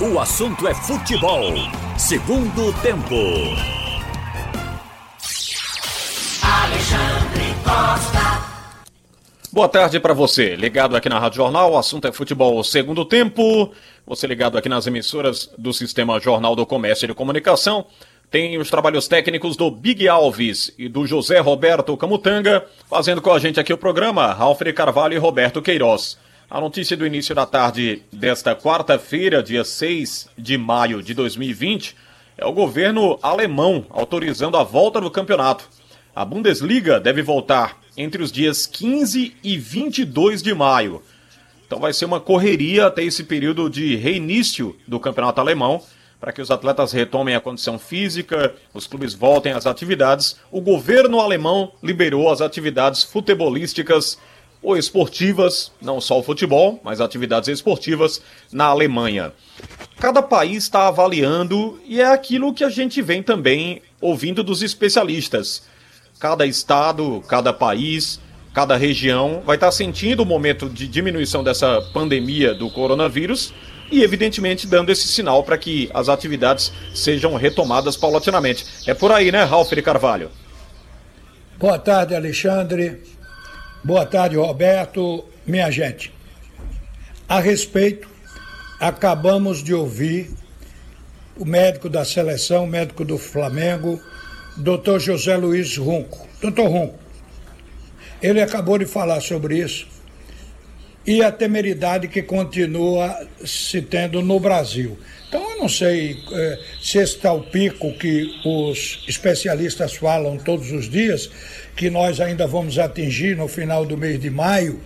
O assunto é futebol. Segundo tempo. Alexandre Costa. Boa tarde para você, ligado aqui na Rádio Jornal, o assunto é futebol segundo tempo. Você ligado aqui nas emissoras do Sistema Jornal do Comércio e de Comunicação. Tem os trabalhos técnicos do Big Alves e do José Roberto Camutanga, fazendo com a gente aqui o programa, Alfred Carvalho e Roberto Queiroz. A notícia do início da tarde desta quarta-feira, dia 6 de maio de 2020, é o governo alemão autorizando a volta do campeonato. A Bundesliga deve voltar entre os dias 15 e 22 de maio. Então vai ser uma correria até esse período de reinício do campeonato alemão para que os atletas retomem a condição física, os clubes voltem às atividades, o governo alemão liberou as atividades futebolísticas ou esportivas, não só o futebol, mas atividades esportivas na Alemanha. Cada país está avaliando e é aquilo que a gente vem também ouvindo dos especialistas. Cada estado, cada país, cada região vai estar sentindo o momento de diminuição dessa pandemia do coronavírus e, evidentemente, dando esse sinal para que as atividades sejam retomadas paulatinamente. É por aí, né, Ralf de Carvalho? Boa tarde, Alexandre. Boa tarde, Roberto. Minha gente, a respeito, acabamos de ouvir o médico da seleção, médico do Flamengo, doutor José Luiz Runco. Doutor Runco, ele acabou de falar sobre isso e a temeridade que continua se tendo no Brasil. Então, não sei eh, se esse tal pico que os especialistas falam todos os dias, que nós ainda vamos atingir no final do mês de maio,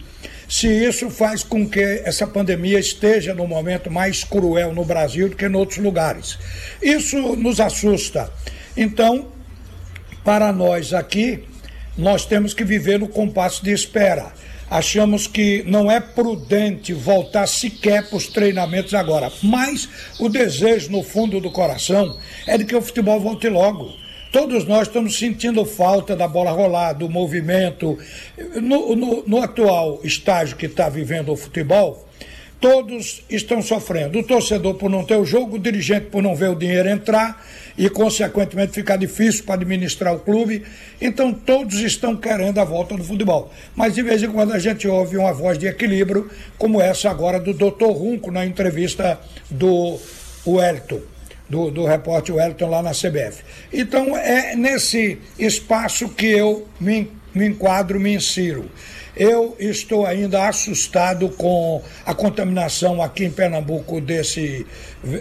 se isso faz com que essa pandemia esteja no momento mais cruel no Brasil do que em outros lugares. Isso nos assusta. Então, para nós aqui, nós temos que viver no compasso de espera achamos que não é prudente voltar sequer para os treinamentos agora. Mas o desejo no fundo do coração é de que o futebol volte logo. Todos nós estamos sentindo falta da bola rolar, do movimento. No, no, no atual estágio que está vivendo o futebol, todos estão sofrendo. O torcedor por não ter o jogo, o dirigente por não ver o dinheiro entrar e, consequentemente, ficar difícil para administrar o clube. Então, todos estão querendo a volta do futebol. Mas, de vez em quando, a gente ouve uma voz de equilíbrio, como essa agora do Dr. Runco, na entrevista do Wellington. Do, do repórter Wellington lá na CBF. Então, é nesse espaço que eu me, me enquadro, me insiro. Eu estou ainda assustado com a contaminação aqui em Pernambuco desse,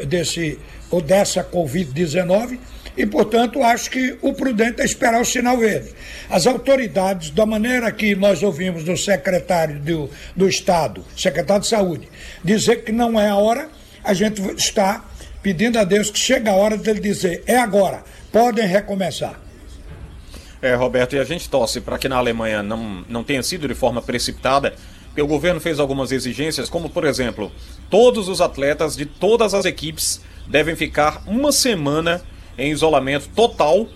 desse, ou dessa Covid-19 e, portanto, acho que o prudente é esperar o sinal verde. As autoridades, da maneira que nós ouvimos do secretário do, do Estado, secretário de Saúde, dizer que não é a hora, a gente está pedindo a Deus que chegue a hora dele dizer: é agora, podem recomeçar. É, Roberto, e a gente torce para que na Alemanha não, não tenha sido de forma precipitada, porque o governo fez algumas exigências, como por exemplo, todos os atletas de todas as equipes devem ficar uma semana em isolamento total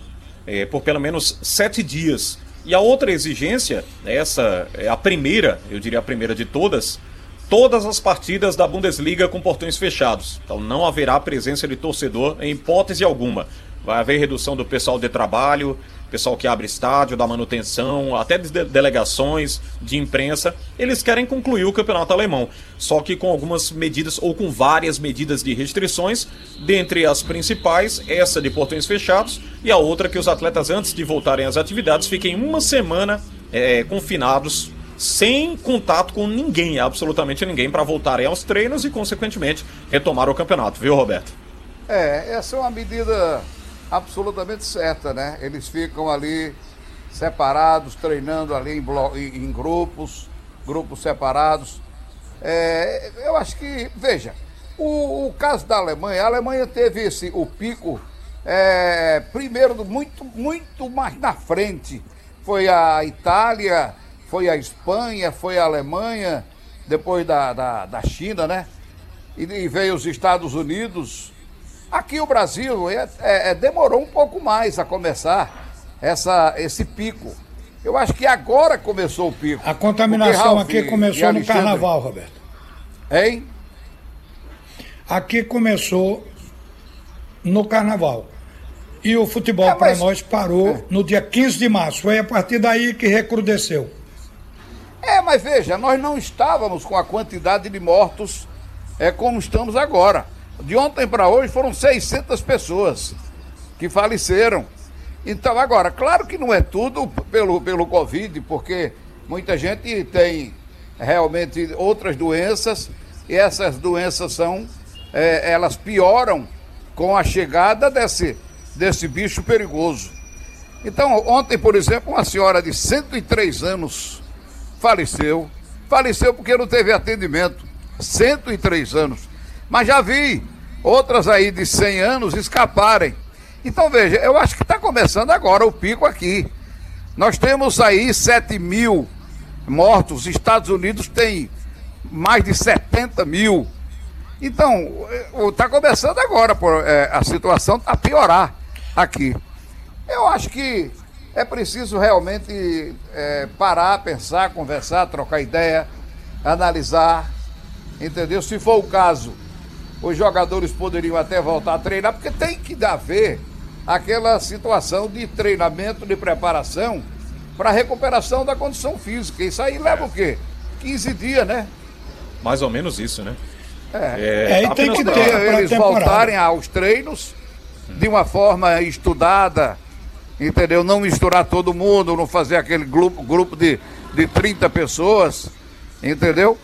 é, por pelo menos sete dias. E a outra exigência, essa é a primeira, eu diria a primeira de todas, todas as partidas da Bundesliga com portões fechados. Então não haverá presença de torcedor em hipótese alguma. Vai haver redução do pessoal de trabalho, pessoal que abre estádio, da manutenção, até de delegações, de imprensa, eles querem concluir o campeonato alemão. Só que com algumas medidas, ou com várias medidas de restrições, dentre as principais, essa de portões fechados e a outra que os atletas, antes de voltarem às atividades, fiquem uma semana é, confinados sem contato com ninguém, absolutamente ninguém, para voltarem aos treinos e, consequentemente, retomar o campeonato, viu, Roberto? É, essa é uma medida absolutamente certa, né? Eles ficam ali separados, treinando ali em, em grupos, grupos separados. É, eu acho que, veja, o, o, caso da Alemanha, a Alemanha teve esse, o pico é, primeiro muito, muito mais na frente. Foi a Itália, foi a Espanha, foi a Alemanha, depois da, da, da China, né? E, e veio os Estados Unidos, Aqui o Brasil é, é, é, demorou um pouco mais a começar essa, esse pico. Eu acho que agora começou o pico. A contaminação aqui começou no carnaval, Roberto. Hein? Aqui começou no carnaval. E o futebol é, para nós parou é. no dia 15 de março. Foi a partir daí que recrudesceu. É, mas veja, nós não estávamos com a quantidade de mortos é, como estamos agora. De ontem para hoje foram 600 pessoas que faleceram. Então, agora, claro que não é tudo pelo, pelo Covid, porque muita gente tem realmente outras doenças e essas doenças são, é, elas pioram com a chegada desse, desse bicho perigoso. Então, ontem, por exemplo, uma senhora de 103 anos faleceu. Faleceu porque não teve atendimento. 103 anos. Mas já vi outras aí de 100 anos escaparem. Então veja, eu acho que está começando agora o pico aqui. Nós temos aí 7 mil mortos, Estados Unidos tem mais de 70 mil. Então, está começando agora, é, a situação a piorar aqui. Eu acho que é preciso realmente é, parar, pensar, conversar, trocar ideia, analisar, entendeu? Se for o caso, os jogadores poderiam até voltar a treinar, porque tem que haver aquela situação de treinamento, de preparação para recuperação da condição física. Isso aí leva o quê? 15 dias, né? Mais ou menos isso, né? É, é, tem que ter eles voltarem aos treinos de uma forma estudada, entendeu? Não misturar todo mundo, não fazer aquele grupo, grupo de, de 30 pessoas, entendeu?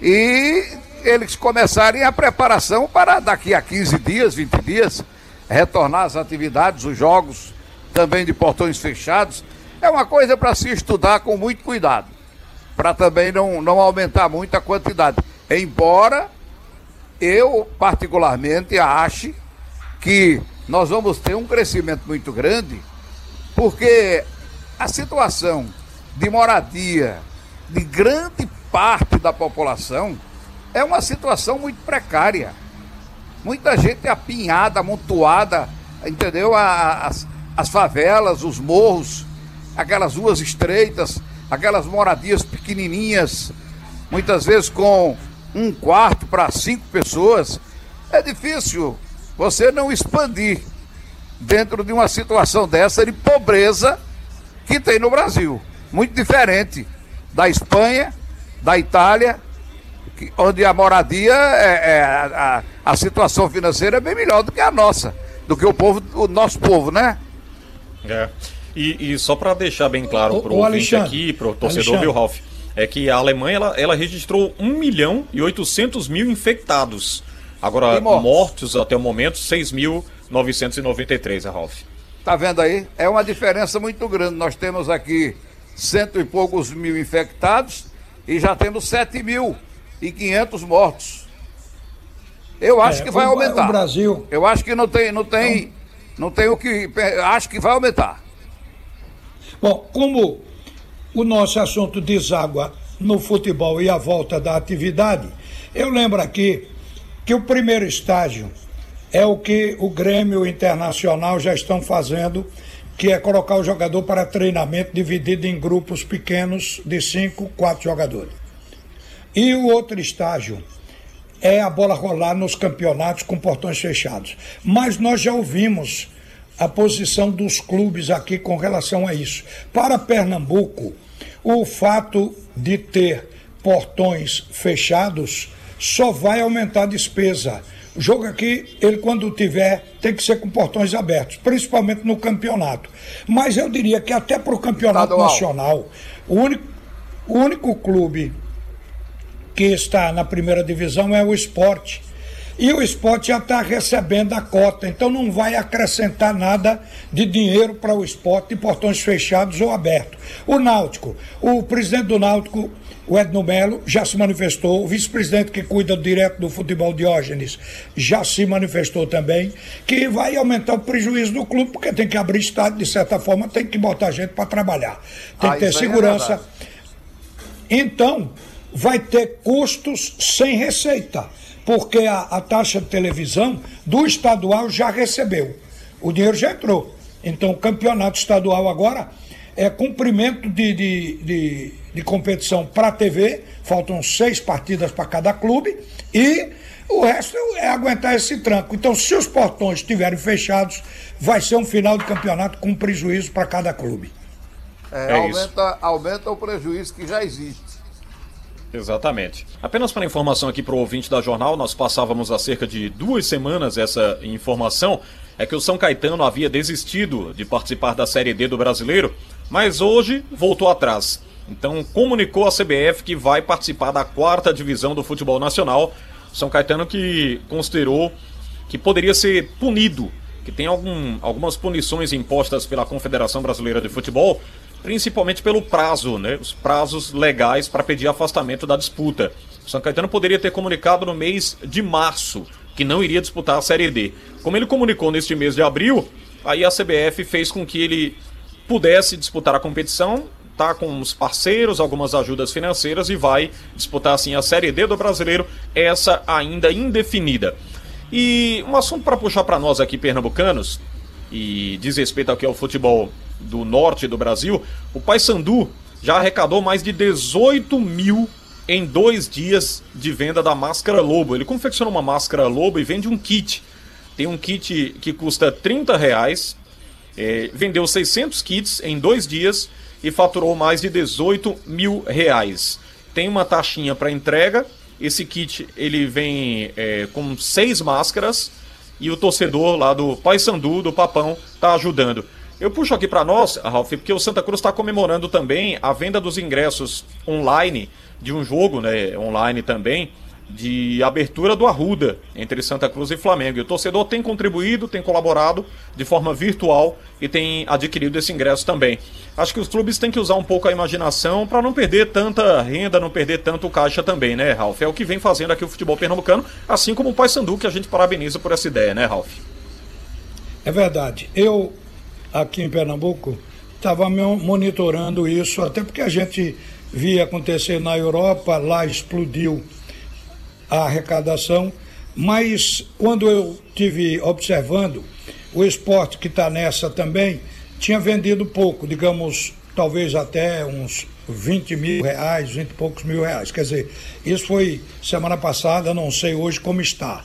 E eles começarem a preparação para daqui a 15 dias, 20 dias, retornar às atividades, os jogos também de portões fechados. É uma coisa para se estudar com muito cuidado, para também não, não aumentar muito a quantidade. Embora eu, particularmente, ache que nós vamos ter um crescimento muito grande, porque a situação de moradia de grande parte da população é uma situação muito precária. Muita gente apinhada, amontoada, entendeu? As, as favelas, os morros, aquelas ruas estreitas, aquelas moradias pequenininhas, muitas vezes com um quarto para cinco pessoas. É difícil você não expandir dentro de uma situação dessa de pobreza que tem no Brasil. Muito diferente da Espanha, da Itália onde a moradia, é, é a, a, situação financeira é bem melhor do que a nossa, do que o povo, o nosso povo, né? É. E, e só para deixar bem claro para o ouvinte aqui, para o torcedor, Alexandre. viu, Ralf? É que a Alemanha ela, ela registrou 1 milhão e 800 mil infectados. Agora, mortos? mortos até o momento, 6.993, Ralf. Tá vendo aí? É uma diferença muito grande. Nós temos aqui cento e poucos mil infectados e já temos 7 mil e 500 mortos. Eu acho é, que vai o, aumentar. O Brasil. Eu acho que não tem, não tem, não tem o que. Acho que vai aumentar. Bom, como o nosso assunto deságua no futebol e a volta da atividade, eu lembro aqui que o primeiro estágio é o que o Grêmio Internacional já estão fazendo, que é colocar o jogador para treinamento dividido em grupos pequenos de cinco, quatro jogadores. E o outro estágio é a bola rolar nos campeonatos com portões fechados. Mas nós já ouvimos a posição dos clubes aqui com relação a isso. Para Pernambuco, o fato de ter portões fechados só vai aumentar a despesa. O jogo aqui, ele quando tiver, tem que ser com portões abertos, principalmente no campeonato. Mas eu diria que até para o campeonato Estadual. nacional, o único, o único clube que está na primeira divisão é o esporte. E o esporte já está recebendo a cota, então não vai acrescentar nada de dinheiro para o esporte de portões fechados ou abertos. O Náutico, o presidente do Náutico, o Edno Melo, já se manifestou, o vice-presidente que cuida direto do futebol Diógenes já se manifestou também, que vai aumentar o prejuízo do clube, porque tem que abrir estádio, de certa forma, tem que botar gente para trabalhar. Tem ah, que ter é segurança. É então, vai ter custos sem receita, porque a, a taxa de televisão do estadual já recebeu. O dinheiro já entrou. Então, o campeonato estadual agora é cumprimento de, de, de, de competição para a TV, faltam seis partidas para cada clube, e o resto é aguentar esse tranco. Então, se os portões estiverem fechados, vai ser um final de campeonato com prejuízo para cada clube. É, é aumenta, aumenta o prejuízo que já existe. Exatamente. Apenas para informação aqui para o ouvinte da jornal, nós passávamos há cerca de duas semanas essa informação. É que o São Caetano havia desistido de participar da Série D do brasileiro, mas hoje voltou atrás. Então comunicou a CBF que vai participar da quarta divisão do futebol nacional. São Caetano que considerou que poderia ser punido, que tem algum, algumas punições impostas pela Confederação Brasileira de Futebol principalmente pelo prazo, né? Os prazos legais para pedir afastamento da disputa. O São Caetano poderia ter comunicado no mês de março que não iria disputar a Série D. Como ele comunicou neste mês de abril, aí a CBF fez com que ele pudesse disputar a competição, tá com os parceiros, algumas ajudas financeiras e vai disputar assim a Série D do Brasileiro, essa ainda indefinida. E um assunto para puxar para nós aqui pernambucanos e diz respeito ao que é o futebol do norte do Brasil, o Paysandu já arrecadou mais de 18 mil em dois dias de venda da máscara Lobo. Ele confecciona uma máscara Lobo e vende um kit. Tem um kit que custa 30 reais, é, vendeu 600 kits em dois dias e faturou mais de 18 mil reais. Tem uma taxinha para entrega. Esse kit ele vem é, com seis máscaras e o torcedor lá do Paysandu, do Papão, está ajudando. Eu puxo aqui para nós, Ralf, porque o Santa Cruz está comemorando também a venda dos ingressos online de um jogo, né, online também, de abertura do Arruda entre Santa Cruz e Flamengo. E o torcedor tem contribuído, tem colaborado de forma virtual e tem adquirido esse ingresso também. Acho que os clubes têm que usar um pouco a imaginação para não perder tanta renda, não perder tanto caixa também, né, Ralf? É o que vem fazendo aqui o futebol pernambucano, assim como o Paysandu, que a gente parabeniza por essa ideia, né, Ralf? É verdade. Eu aqui em Pernambuco, estava monitorando isso, até porque a gente via acontecer na Europa, lá explodiu a arrecadação, mas quando eu tive observando, o esporte que está nessa também tinha vendido pouco, digamos, talvez até uns 20 mil reais, 20 e poucos mil reais. Quer dizer, isso foi semana passada, não sei hoje como está.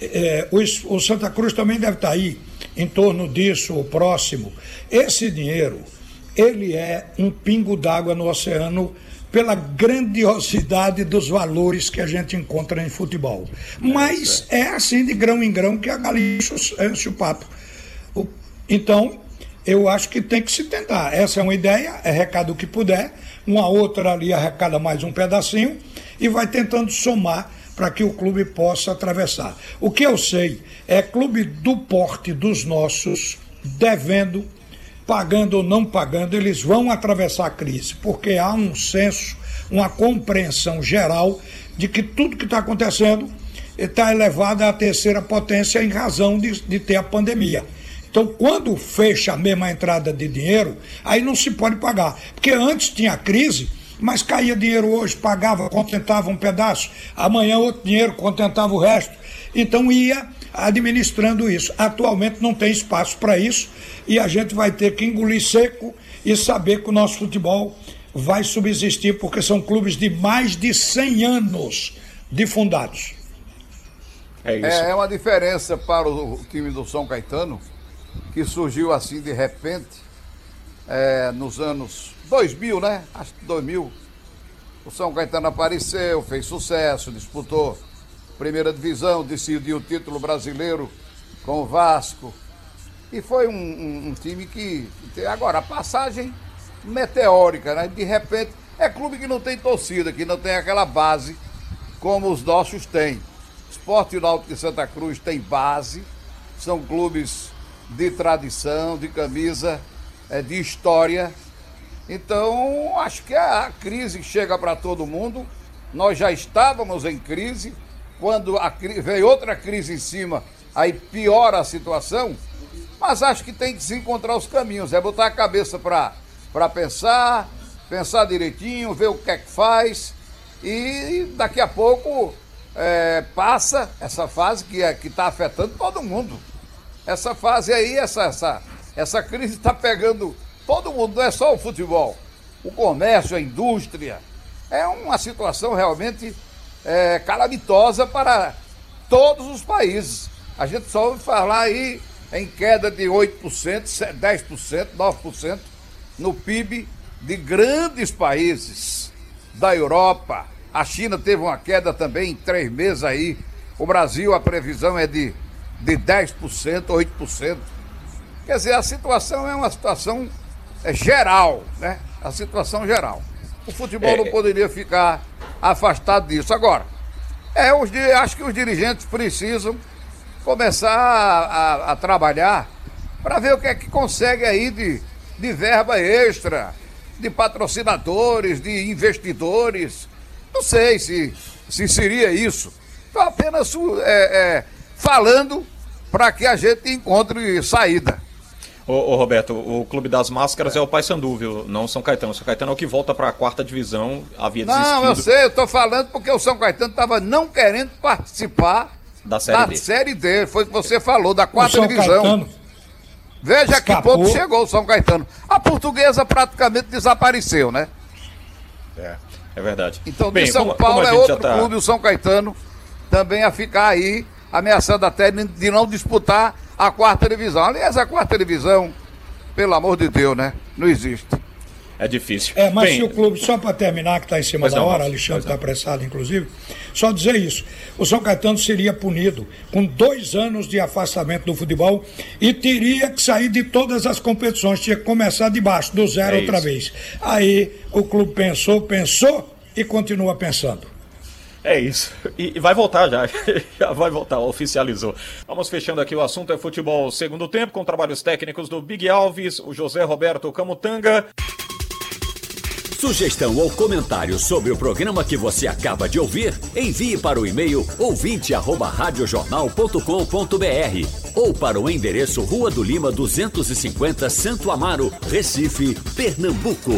É, o, o Santa Cruz também deve estar tá aí em torno disso, o próximo. Esse dinheiro, ele é um pingo d'água no oceano pela grandiosidade dos valores que a gente encontra em futebol. Mas é assim de grão em grão que a galinha enche o papo. Então, eu acho que tem que se tentar. Essa é uma ideia, é recado que puder. Uma outra ali arrecada mais um pedacinho e vai tentando somar para que o clube possa atravessar. O que eu sei é clube do porte dos nossos, devendo, pagando ou não pagando, eles vão atravessar a crise, porque há um senso, uma compreensão geral de que tudo que está acontecendo está elevado à terceira potência em razão de, de ter a pandemia. Então, quando fecha a mesma entrada de dinheiro, aí não se pode pagar. Porque antes tinha crise, mas caía dinheiro hoje, pagava, contentava um pedaço, amanhã outro dinheiro, contentava o resto. Então ia administrando isso. Atualmente não tem espaço para isso e a gente vai ter que engolir seco e saber que o nosso futebol vai subsistir, porque são clubes de mais de 100 anos de fundados. É, isso. é, é uma diferença para o time do São Caetano, que surgiu assim de repente, é, nos anos 2000, né? Acho que 2000. O São Caetano apareceu, fez sucesso, disputou primeira divisão, decidiu o título brasileiro com o Vasco. E foi um, um, um time que. Agora, a passagem meteórica, né? De repente, é clube que não tem torcida, que não tem aquela base como os nossos têm. Esporte Náutico de Santa Cruz tem base, são clubes de tradição, de camisa, é, de história então, acho que a crise chega para todo mundo. Nós já estávamos em crise. Quando a, vem outra crise em cima, aí piora a situação. Mas acho que tem que se encontrar os caminhos. É botar a cabeça para pensar, pensar direitinho, ver o que é que faz. E daqui a pouco é, passa essa fase que é, está afetando todo mundo. Essa fase aí, essa, essa, essa crise está pegando Todo mundo, não é só o futebol. O comércio, a indústria. É uma situação realmente é, calamitosa para todos os países. A gente só ouve falar aí em queda de 8%, 10%, 9% no PIB de grandes países da Europa. A China teve uma queda também em três meses aí. O Brasil, a previsão é de, de 10%, 8%. Quer dizer, a situação é uma situação geral, né? A situação geral. O futebol é, não poderia ficar afastado disso. Agora, é, os, acho que os dirigentes precisam começar a, a, a trabalhar para ver o que é que consegue aí de, de verba extra, de patrocinadores, de investidores. Não sei se, se seria isso. Estou apenas é, é, falando para que a gente encontre saída. Ô, ô, Roberto, o Clube das Máscaras é, é o Paysandu, viu? Não o São Caetano. O São Caetano é o que volta para a quarta divisão, havia desistido. Não, eu sei, eu estou falando porque o São Caetano estava não querendo participar da Série, da D. série D. Foi o que você falou, da quarta divisão. Caetano Veja Escapou. que ponto chegou o São Caetano. A portuguesa praticamente desapareceu, né? É, é verdade. Então, Bem, de São como, Paulo como é outro tá... clube, o São Caetano, também a ficar aí ameaçando até de não disputar a quarta divisão. Aliás, a quarta divisão, pelo amor de Deus, né? Não existe. É difícil. É, mas Bem, se o clube, só para terminar, que está em cima da não, hora, Alexandre está apressado, inclusive, só dizer isso. O São Caetano seria punido com dois anos de afastamento do futebol e teria que sair de todas as competições, tinha que começar de baixo, do zero é outra isso. vez. Aí o clube pensou, pensou e continua pensando. É isso. E, vai voltar já. já vai voltar, oficializou. Vamos fechando aqui o assunto é futebol segundo tempo, com trabalhos técnicos do Big Alves, o José Roberto Camutanga. Sugestão ou comentário sobre o programa que você acaba de ouvir, envie para o e-mail ouvinte@radiojornal.com.br ou para o endereço Rua do Lima 250, Santo Amaro, Recife, Pernambuco.